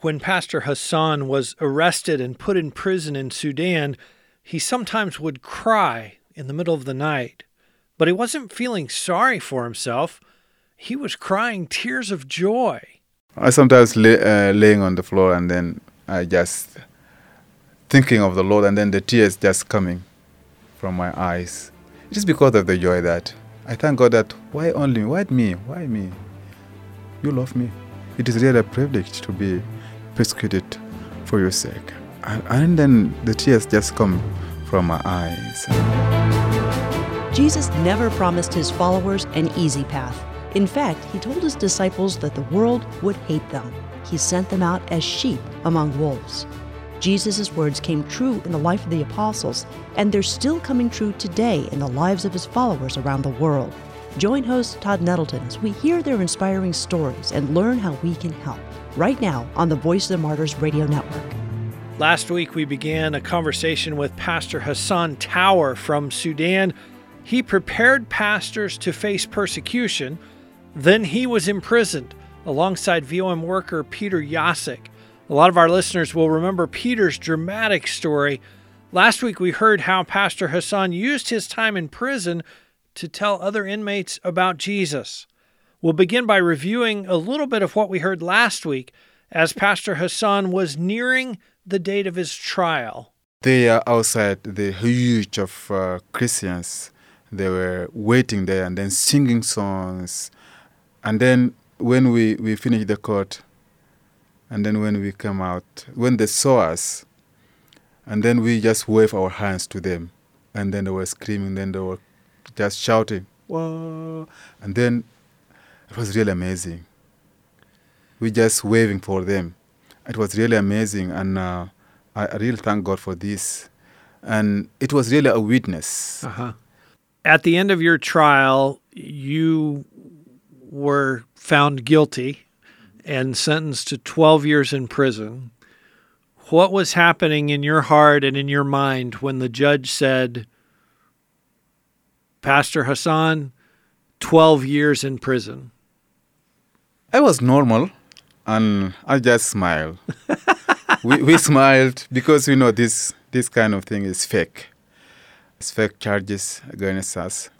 When Pastor Hassan was arrested and put in prison in Sudan, he sometimes would cry in the middle of the night. But he wasn't feeling sorry for himself. He was crying tears of joy. I sometimes lay, uh, laying on the floor and then I just thinking of the Lord and then the tears just coming from my eyes. It is because of the joy that I thank God that why only why me? Why me? You love me. It is really a privilege to be persecuted for your sake. And, and then the tears just come from my eyes. Jesus never promised his followers an easy path. In fact, he told his disciples that the world would hate them. He sent them out as sheep among wolves. Jesus' words came true in the life of the apostles, and they're still coming true today in the lives of his followers around the world. Join host Todd Nettleton as we hear their inspiring stories and learn how we can help. Right now on the Voice of the Martyrs Radio Network. Last week, we began a conversation with Pastor Hassan Taour from Sudan. He prepared pastors to face persecution. Then he was imprisoned alongside VOM worker Peter Jasek. A lot of our listeners will remember Peter's dramatic story. Last week, we heard how Pastor Hassan used his time in prison to tell other inmates about Jesus. We'll begin by reviewing a little bit of what we heard last week as Pastor Hassan was nearing the date of his trial. They are outside the huge of uh, Christians. They were waiting there and then singing songs. And then when we, we finished the court, and then when we come out, when they saw us, and then we just wave our hands to them. And then they were screaming, then they were just shouting, Whoa! And then it was really amazing. We just waving for them. It was really amazing, and uh, I, I really thank God for this. And it was really a witness. Uh-huh. At the end of your trial, you were found guilty and sentenced to 12 years in prison. What was happening in your heart and in your mind when the judge said, Pastor Hassan, 12 years in prison? I was normal and I just smiled. we, we smiled because we know this, this kind of thing is fake. It's fake charges against us.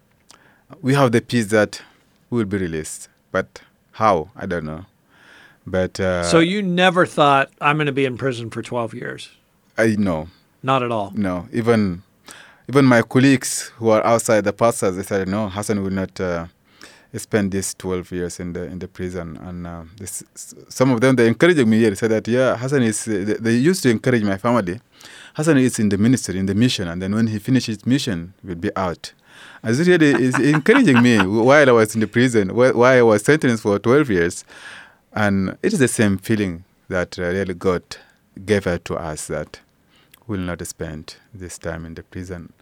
We have the peace that we will be released, but how? I don't know. But uh, so you never thought I'm going to be in prison for 12 years? I know. Not at all. No, even even my colleagues who are outside the pastors, they said no, Hassan will not uh, spend these 12 years in the in the prison. And uh, this, some of them they encouraged me. Here. They said that yeah, Hassan is. They, they used to encourage my family. Hassan is in the ministry, in the mission, and then when he finishes mission, he will be out. And As really is encouraging me while I was in the prison, while I was sentenced for 12 years. And it is the same feeling that uh, really God gave it to us that we'll not spend this time in the prison.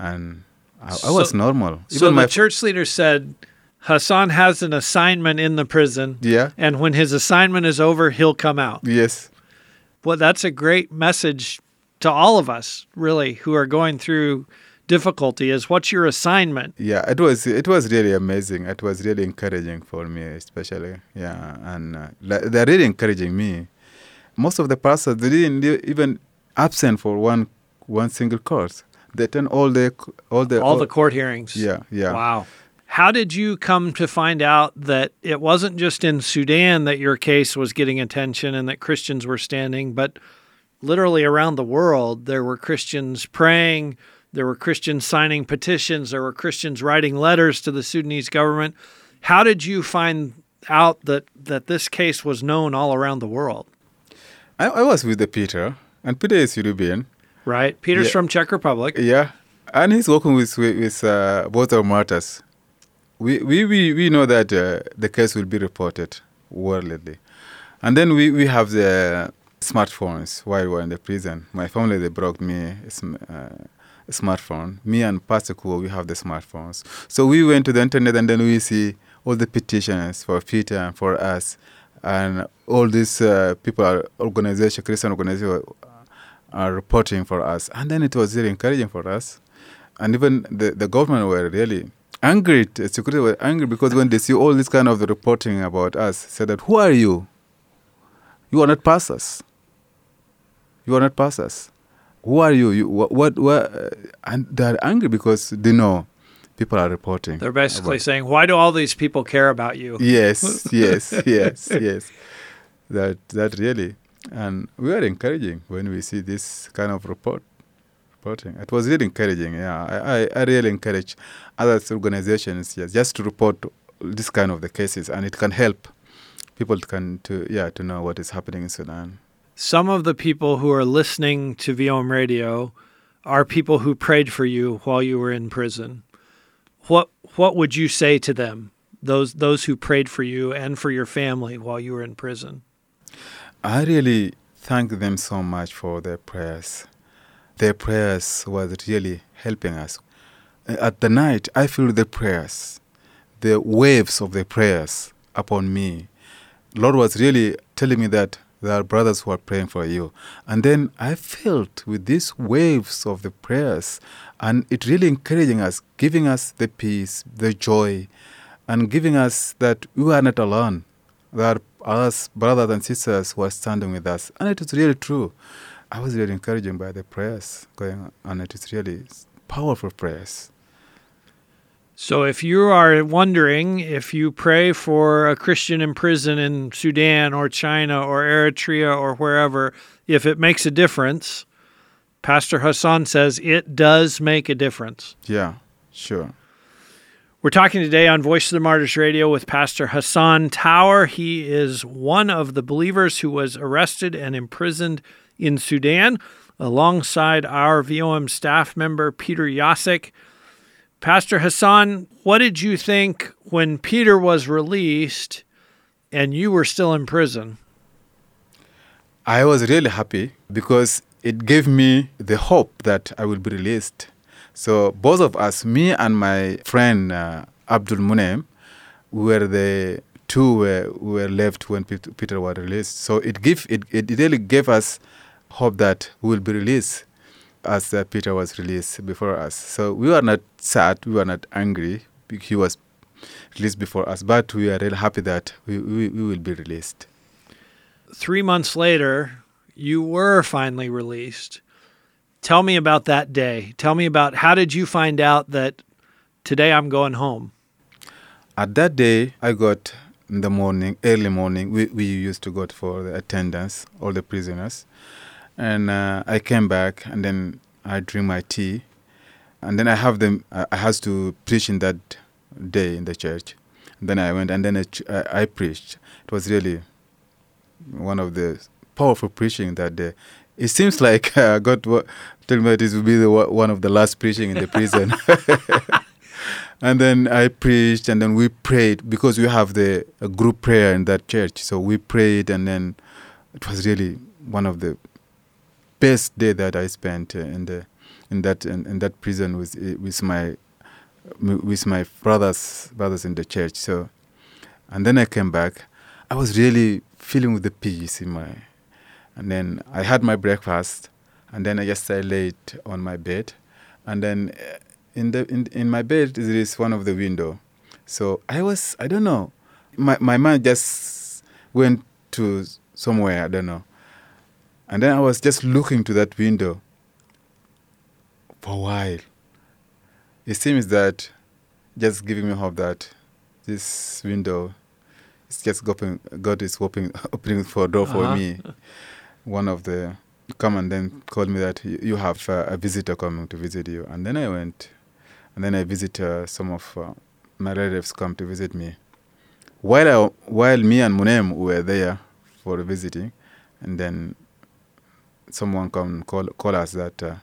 And I, I was normal. Even so my the church leader said, Hassan has an assignment in the prison. Yeah. And when his assignment is over, he'll come out. Yes. Well, that's a great message to all of us, really, who are going through difficulty is what's your assignment yeah it was it was really amazing it was really encouraging for me especially yeah and uh, they're really encouraging me most of the pastors they didn't even absent for one one single course they attend all the all the all, all the court hearings yeah yeah wow how did you come to find out that it wasn't just in Sudan that your case was getting attention and that Christians were standing, but literally around the world there were Christians praying, there were Christians signing petitions. There were Christians writing letters to the Sudanese government. How did you find out that, that this case was known all around the world? I, I was with the Peter, and Peter is European. Right. Peter's yeah. from Czech Republic. Yeah. And he's working with, with, with uh, Voice of Martyrs. We, we, we, we know that uh, the case will be reported worldly. And then we, we have the smartphones while we were in the prison. My family, they brought me uh, smartphone. Me and Pastor Kuwa, we have the smartphones. So we went to the internet and then we see all the petitions for Peter and for us. And all these uh, people, are organization, Christian organization, are reporting for us. And then it was really encouraging for us. And even the, the government were really angry. Security were angry because when they see all this kind of the reporting about us, said that, who are you? You are not pastors. You are not pastors. Who are you? you what, what, what? And they're angry because they know people are reporting. They're basically about- saying, "Why do all these people care about you?" Yes, yes, yes, yes. That that really, and we are encouraging when we see this kind of report reporting. It was really encouraging. Yeah, I, I, I really encourage other organizations yes, just to report this kind of the cases, and it can help people can to yeah to know what is happening in Sudan. Some of the people who are listening to VOM radio are people who prayed for you while you were in prison. What what would you say to them? Those those who prayed for you and for your family while you were in prison. I really thank them so much for their prayers. Their prayers was really helping us. Uh, at the night, I feel the prayers, the waves of the prayers upon me. Lord was really telling me that there are brothers who are praying for you. And then I felt with these waves of the prayers, and it really encouraging us, giving us the peace, the joy, and giving us that we are not alone. There are us brothers and sisters who are standing with us. And it is really true. I was really encouraged by the prayers going on, and it is really powerful prayers. So if you are wondering if you pray for a Christian in prison in Sudan or China or Eritrea or wherever, if it makes a difference, Pastor Hassan says it does make a difference. Yeah, sure. We're talking today on Voice of the Martyrs Radio with Pastor Hassan Taour. He is one of the believers who was arrested and imprisoned in Sudan alongside our VOM staff member, Peter Jasek. Pastor Hassan, what did you think when Peter was released and you were still in prison? I was really happy because it gave me the hope that I will be released. So both of us, me and my friend uh, Abdul Munem, were the two were, were left when Peter was released. So it give it, it really gave us hope that we will be released as uh, Peter was released before us. So we were not sad, we were not angry. He was released before us, but we are really happy that we, we, we will be released. Three months later, you were finally released. Tell me about that day. Tell me about how did you find out that today I'm going home? At that day, I got in the morning, early morning. We, we used to go for the attendance, all the prisoners. And uh, I came back and then I drink my tea. And then I have them, I has to preach in that day in the church. And then I went and then I, I, I preached. It was really one of the powerful preaching that day. It seems like uh, God told me this will be the, one of the last preaching in the prison. and then I preached, and then we prayed because we have the group prayer in that church. So we prayed, and then it was really one of the best day that I spent uh, in the in that in, in that prison with uh, with my with my brothers brothers in the church. So, and then I came back. I was really feeling with the peace in my, and then I had my breakfast, and then I just I laid on my bed, and then uh, in the in in my bed there is one of the window, so I was I don't know, my my mind just went to somewhere I don't know, and then I was just looking to that window for a while. It seems that just giving me hope that this window is just open, God is opening, opening for a door Uh-huh. for me. One of the come and then called me that you have uh, a visitor coming to visit you, and then I went, and then I visit uh, some of uh, my relatives come to visit me. While I, while me and Munem were there for visiting, and then someone come call call us that uh,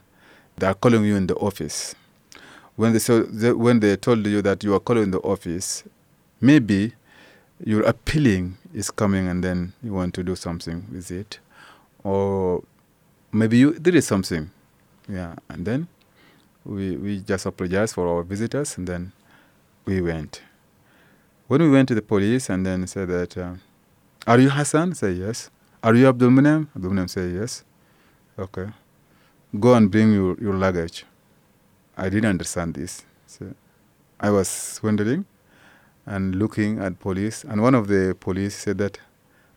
they are calling you in the office. When they, so they when they told you that you are calling in the office, maybe your appealing is coming and then you want to do something with it, or maybe you there is something, yeah. And then we we just apologized for our visitors and then we went. When we went to the police and then said that, uh, are you Hassan? Say yes. Are you? Abdul Munem say yes. Okay. Go and bring your, your luggage. I didn't understand this. So I was wondering and looking at police, and one of the police said that,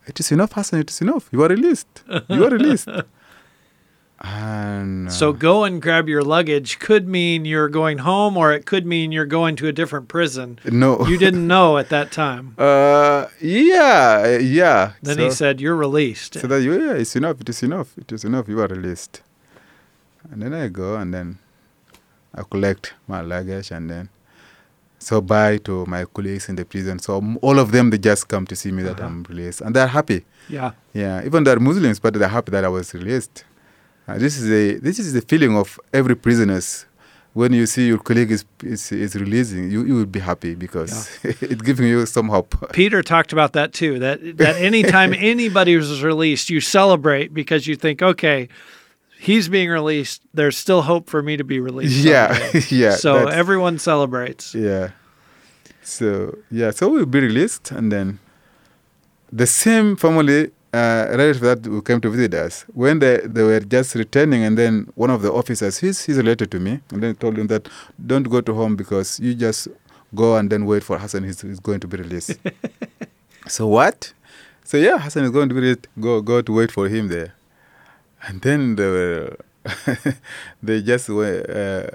it is enough, Hassan. It is enough. You are released. You are released. and uh, So go and grab your luggage could mean you're going home or it could mean you're going to a different prison. no, You didn't know at that time. Uh, yeah, yeah. Then so, he said, You're released. so that you, yeah, it's enough. It is enough. It is enough. You are released. And then I go and then I collect my luggage and then so bye to my colleagues in the prison. So all of them they just come to see me that Uh-huh. I'm released and they're happy. yeah. Yeah, even they're Muslims, but they're happy that I was released. Uh, this is a this is the feeling of every prisoners. When you see your colleague is is, is releasing, you, you will be happy because it's giving you some hope. Peter talked about that too. That that anytime anybody was released, you celebrate because you think, okay, he's being released. There's still hope for me to be released. Yeah, yeah. So everyone celebrates. yeah. So yeah, so we'll be released, and then the same family uh, relative that who came to visit us when they they were just returning, and then one of the officers, he's he's related to me, and then told him that don't go to home because you just go and then wait for Hassan. He's, he's going to be released. so what? So yeah, Hassan is going to be released. Go go to wait for him there, and then they were. they just we- uh,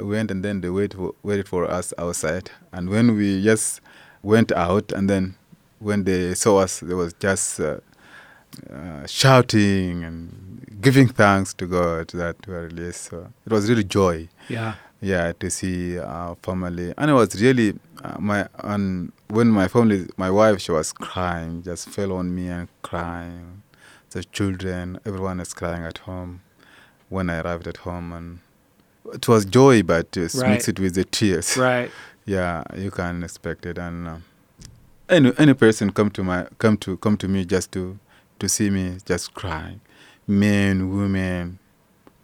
went and then they wait for, waited for us outside. And when we just went out, and then when they saw us, they was just uh, uh, shouting and giving thanks to God that we were released. So it was really joy, Yeah. yeah, to see our family. And it was really uh, my and when my family, my wife, she was crying, just fell on me and crying. The children, everyone is crying at home when I arrived at home, and it was joy, but uh, Right. mix it with the tears. Right. Yeah, you can expect it, and uh, any any person come to my come to come to me just to to see me just crying, men, women,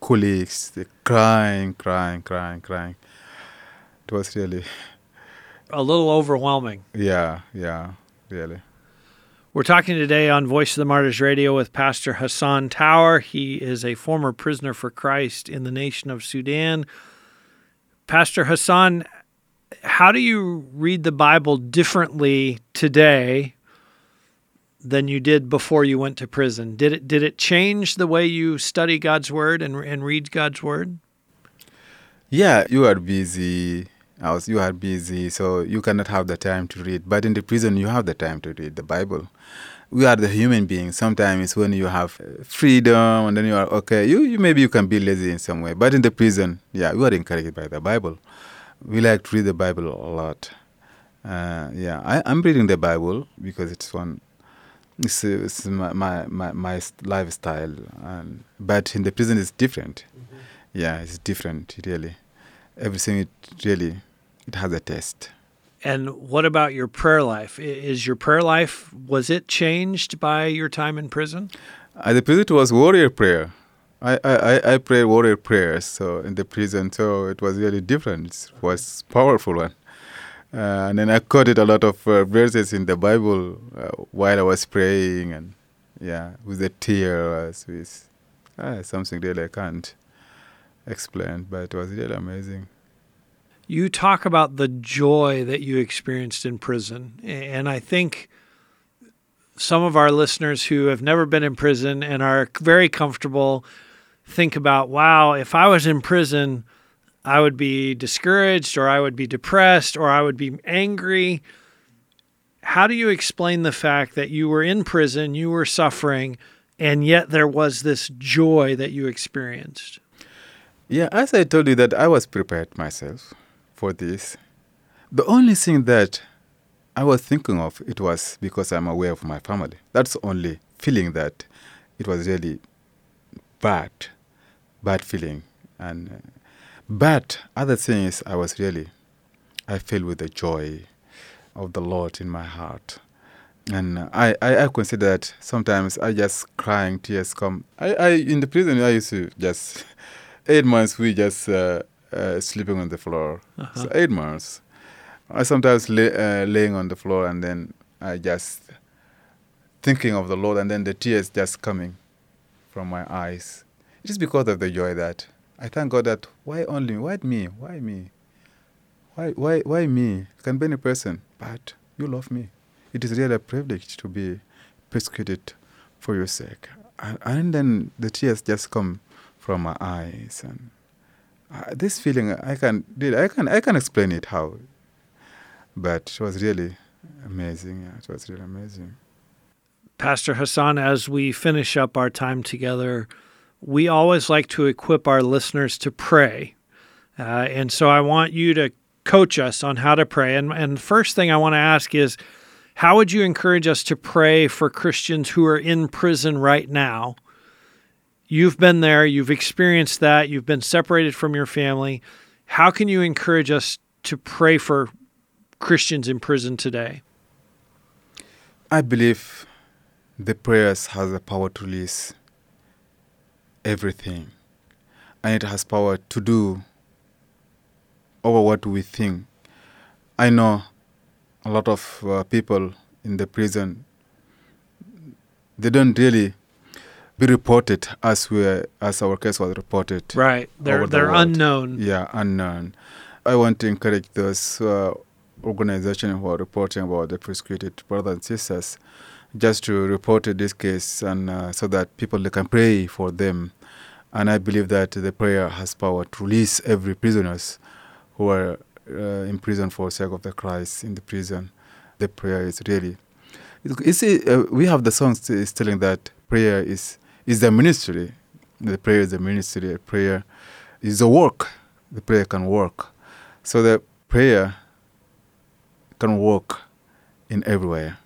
colleagues, they crying, crying, crying, crying. It was really, A little overwhelming. yeah, yeah, really. We're talking today on Voice of the Martyrs Radio with Pastor Hassan Taour. He is a former prisoner for Christ in the nation of Sudan. Pastor Hassan, how do you read the Bible differently today than you did before you went to prison? Did it did it change the way you study God's word and and read God's word? Yeah, you are busy. I was, you are busy, so you cannot have the time to read. But in the prison, you have the time to read the Bible. We are the human beings. Sometimes when you have uh, freedom, and then you are okay. You, you maybe you can be lazy in some way. But in the prison, yeah, we are encouraged by the Bible. We like to read the Bible a lot. Uh, yeah, I, I'm reading the Bible because it's one. It's, it's my, my, my, my lifestyle, and but in the prison it's different. Yeah, it's different really. Everything it really it has a test. And what about your prayer life? Is your prayer life was it changed by your time in prison? At the prison it was warrior prayer. I, I, I- I pray warrior prayers so in the prison so it was really different. It was powerful one. Uh, and then I quoted a lot of uh, verses in the Bible uh, while I was praying and yeah, with the tears, with uh, something really I can't explain, but it was really amazing. You talk about the joy that you experienced in prison. And I think some of our listeners who have never been in prison and are very comfortable think about, wow, if I was in prison, I would be discouraged or I would be depressed or I would be angry. How do you explain the fact that you were in prison, you were suffering, and yet there was this joy that you experienced? Yeah, as I told you that I was prepared myself for this. The only thing that I was thinking of it was because I'm aware of my family. That's only feeling that it was really bad, bad feeling. And uh, but other things I was really I feel with the joy of the Lord in my heart. And I, I, I consider that sometimes I just crying, tears come. I, I in the prison I used to just eight months we just uh, uh, sleeping on the floor. So eight months. I sometimes lay, uh, laying on the floor and then I just thinking of the Lord and then the tears just coming from my eyes. It is because of the joy that I thank God that why only why me why me why why why me it can be any person but you love me. It is really a privilege to be persecuted for your sake. And, and then the tears just come from my eyes. And uh, this feeling, I can, did I can, I can explain it how. But it was really amazing. Yeah, it was really amazing. Pastor Hassan, as we finish up our time together, we always like to equip our listeners to pray. Uh, and so I want you to coach us on how to pray. And, and first thing I want to ask is how would you encourage us to pray for Christians who are in prison right now? You've been there, you've experienced that, you've been separated from your family. How can you encourage us to pray for Christians in prison today? I believe the prayers has the power to release everything and it has power to do over what we think. I know a lot of uh, people in the prison they don't really be reported as we as our case was reported. Right, they're they're unknown. Yeah, unknown. I want to encourage those uh, organizations who are reporting about the persecuted brothers and sisters just to report this case and uh, so that people can pray for them. And I believe that the prayer has power to release every prisoners who are uh, in prison for sake of the Christ in the prison. The prayer is really. You see, uh, we have the songs telling that prayer is is the ministry. The prayer is the ministry. Prayer is a work. The prayer can work. So the prayer can work in everywhere.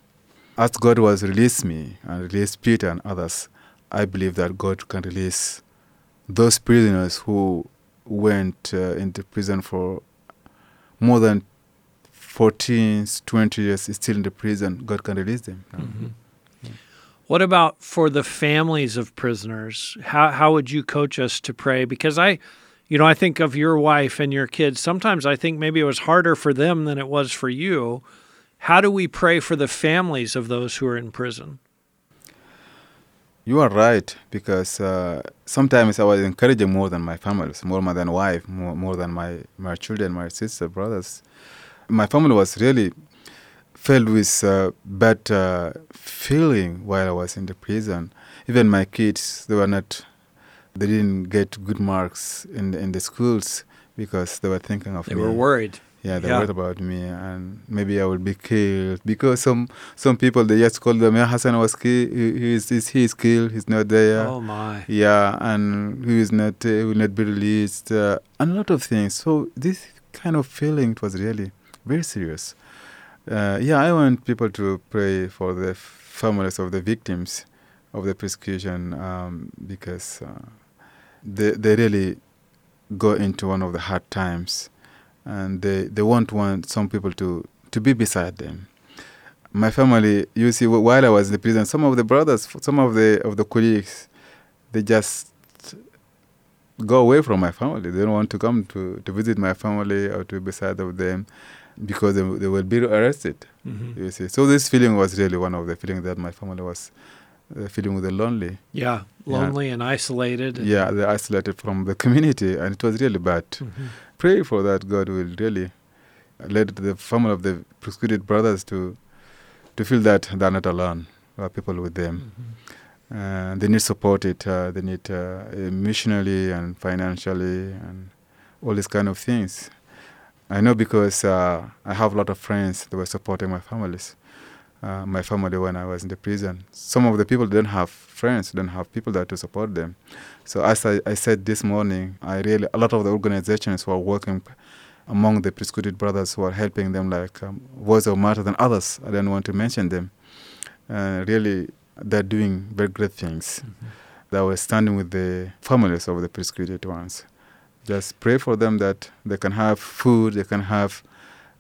As God was released me and released Peter and others, I believe that God can release those prisoners who went uh, into prison for more than 14, 20 years, still in the prison. God can release them. Mm-hmm. What about for the families of prisoners? How how would you coach us to pray? Because I, you know, I think of your wife and your kids. Sometimes I think maybe it was harder for them than it was for you. How do we pray for the families of those who are in prison? You are right because uh, sometimes I was encouraging more than my family, more than wife, more, more than my, my children, my sister, brothers. My family was really filled with uh, bad uh, feeling while I was in the prison. Even my kids, they were not, they didn't get good marks in the, in the schools because they were thinking of they me. They were worried. Yeah, they yeah. worried about me, and maybe I will be killed because some some people they just called them. Yeah, Hassan was killed. He is he is killed. He's not there. Oh my. Yeah, and he is not uh, will not be released, uh, and a lot of things. So this kind of feeling was really very serious. Uh, yeah, I want people to pray for the families of the victims of the persecution um, because uh, they they really go into one of the hard times and they, they won't want some people to, to be beside them. My family, you see, while I was in the prison, some of the brothers, some of the of the colleagues, they just go away from my family. They don't want to come to, to visit my family or to be beside of them because they, they will be arrested. Mm-hmm. You see, so this feeling was really one of the feelings that my family was uh, feeling with the lonely. Yeah, lonely yeah. and isolated. And yeah, they're isolated from the community, and it was really bad. Mm-hmm pray for that God will really let the family of the persecuted brothers to to feel that they're not alone. There are people with them. Mm-hmm. Uh, they need support. It uh, they need uh, emotionally and financially and all these kind of things. I know because uh, I have a lot of friends that were supporting my families. Uh, my family when I was in the prison. Some of the people didn't have friends, didn't have people there to support them. So as I, I said this morning, I really a lot of the organizations who are working among the persecuted brothers who are helping them, like um, Voice of Martyrs and others. I don't want to mention them. Uh, really, they're doing very great things. Mm-hmm. They were standing with the families of the persecuted ones. Just pray for them that they can have food, they can have,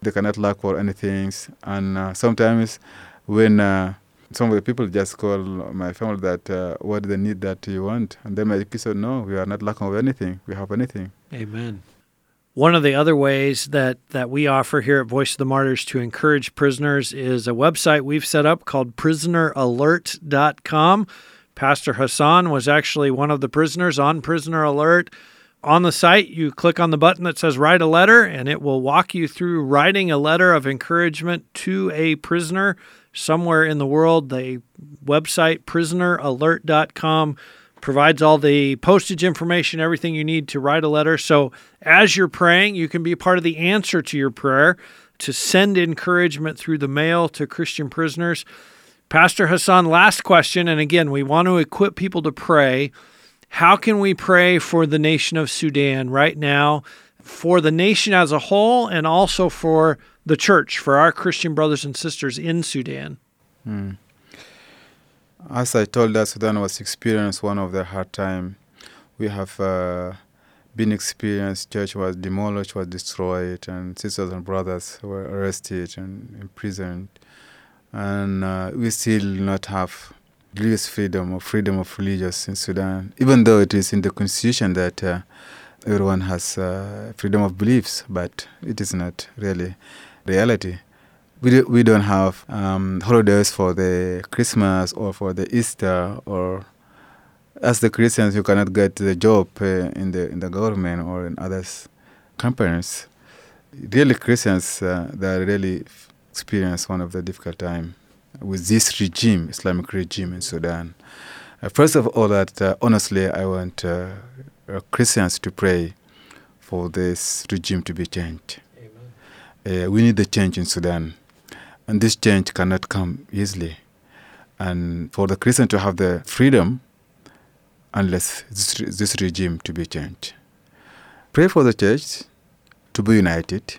they cannot lack for anything. And uh, sometimes when uh, some of the people just call my family that uh, what do they need that you want and then my kids said no we are not lacking of anything we have anything amen one of the other ways that, that we offer here at Voice of the Martyrs to encourage prisoners is a website we've set up called prisoneralert.com. Pastor Hassan was actually one of the prisoners on Prisoner Alert. On the site, you click on the button that says write a letter, and it will walk you through writing a letter of encouragement to a prisoner somewhere in the world. The website, prisoneralert.com, provides all the postage information, everything you need to write a letter. So as you're praying, you can be part of the answer to your prayer to send encouragement through the mail to Christian prisoners. Pastor Hassan, last question. And again, we want to equip people to pray. How can we pray for the nation of Sudan right now, for the nation as a whole, and also for the church, for our Christian brothers and sisters in Sudan? Hmm. As I told us, Sudan was experienced one of the hard time. We have uh, been experienced. Church was demolished, was destroyed, and sisters and brothers were arrested and imprisoned, and uh, we still not have religious freedom or freedom of religious in Sudan, even though it is in the constitution that uh, everyone has uh, freedom of beliefs, but it is not really reality. We, do, we don't have um, holidays for the Christmas or for the Easter or as the Christians you cannot get the job uh, in the in the government or in others companies. Really Christians uh, they really experience one of the difficult time with this regime, Islamic regime in Sudan. Uh, first of all, that uh, honestly, I want uh, uh Christians to pray for this regime to be changed. Uh, we need the change in Sudan, and this change cannot come easily. And for the Christian to have the freedom, unless this, this regime to be changed. Pray for the church to be united,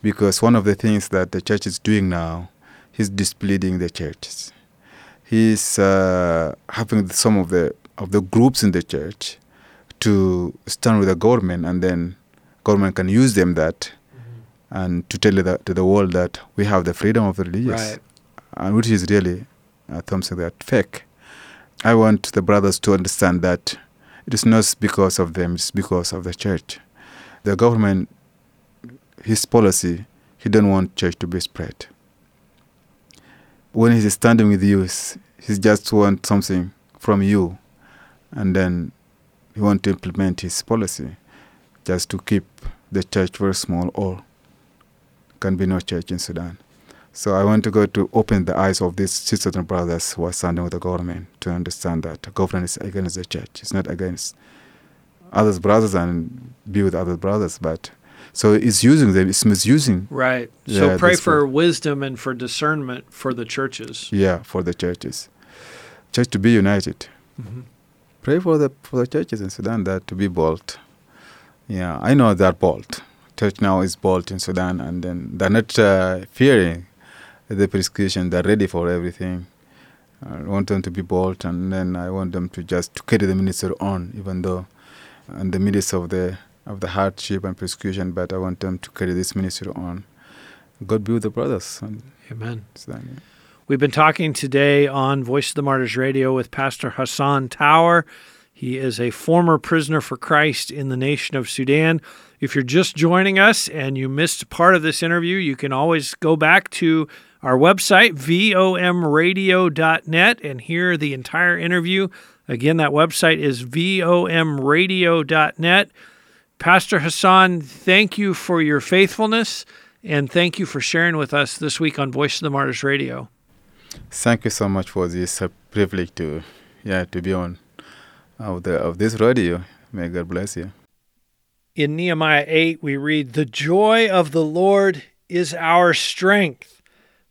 because one of the things that the church is doing now he's displeasing the churches. He's uh, having some of the of the groups in the church to stand with the government, and then government can use them that mm-hmm. and to tell the, to the world that we have the freedom of the religious, right. and which is really uh, something that fake. I want the brothers to understand that it is not because of them; it's because of the church. The government, his policy, he don't want church to be spread when he's standing with you, he just wants something from you, and then he wants to implement his policy just to keep the church very small or can be no church in Sudan. So I want to go to open the eyes of these sisters and brothers who are standing with the government to understand that government is against the church. It's not against others brothers and be with other brothers, but so it's using them, it's misusing. Right. So yeah, pray for wisdom and for discernment for the churches. Yeah, for the churches. Church to be united. Mm-hmm. Pray for the for the churches in Sudan that to be bold. Yeah, I know they're bold. Church now is bold in Sudan, and then they're not uh, fearing the persecution. They're ready for everything. I want them to be bold, and then I want them to just to carry the ministry on, even though in the midst of the of the hardship and persecution, but I want them to carry this ministry on. God be with the brothers. Amen. We've been talking today on Voice of the Martyrs Radio with Pastor Hassan Taour. He is a former prisoner for Christ in the nation of Sudan. If you're just joining us and you missed part of this interview, you can always go back to our website, vomradio.net, and hear the entire interview. Again, that website is vomradio.net. Pastor Hassan, thank you for your faithfulness and thank you for sharing with us this week on Voice of the Martyrs Radio. Thank you so much for this uh, privilege to, yeah, to be on of the of this radio. May God bless you. In Nehemiah 8, we read, The joy of the Lord is our strength.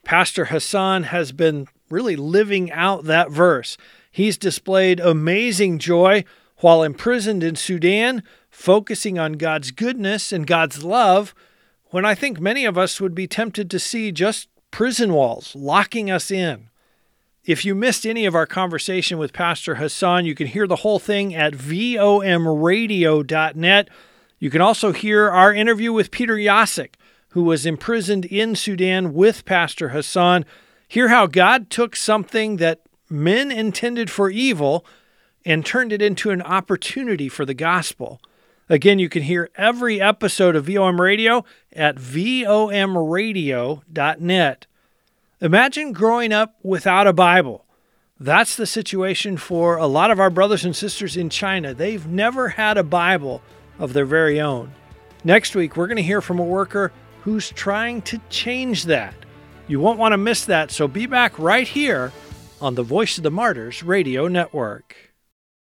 Pastor Hassan has been really living out that verse. He's displayed amazing joy while imprisoned in Sudan focusing on God's goodness and God's love when I think many of us would be tempted to see just prison walls locking us in. If you missed any of our conversation with Pastor Hassan, you can hear the whole thing at vomradio.net. You can also hear our interview with Peter Jasek, who was imprisoned in Sudan with Pastor Hassan. Hear how God took something that men intended for evil and turned it into an opportunity for the gospel. Again, you can hear every episode of VOM Radio at vomradio.net. Imagine growing up without a Bible. That's the situation for a lot of our brothers and sisters in China. They've never had a Bible of their very own. Next week, we're going to hear from a worker who's trying to change that. You won't want to miss that, so be back right here on the Voice of the Martyrs Radio Network.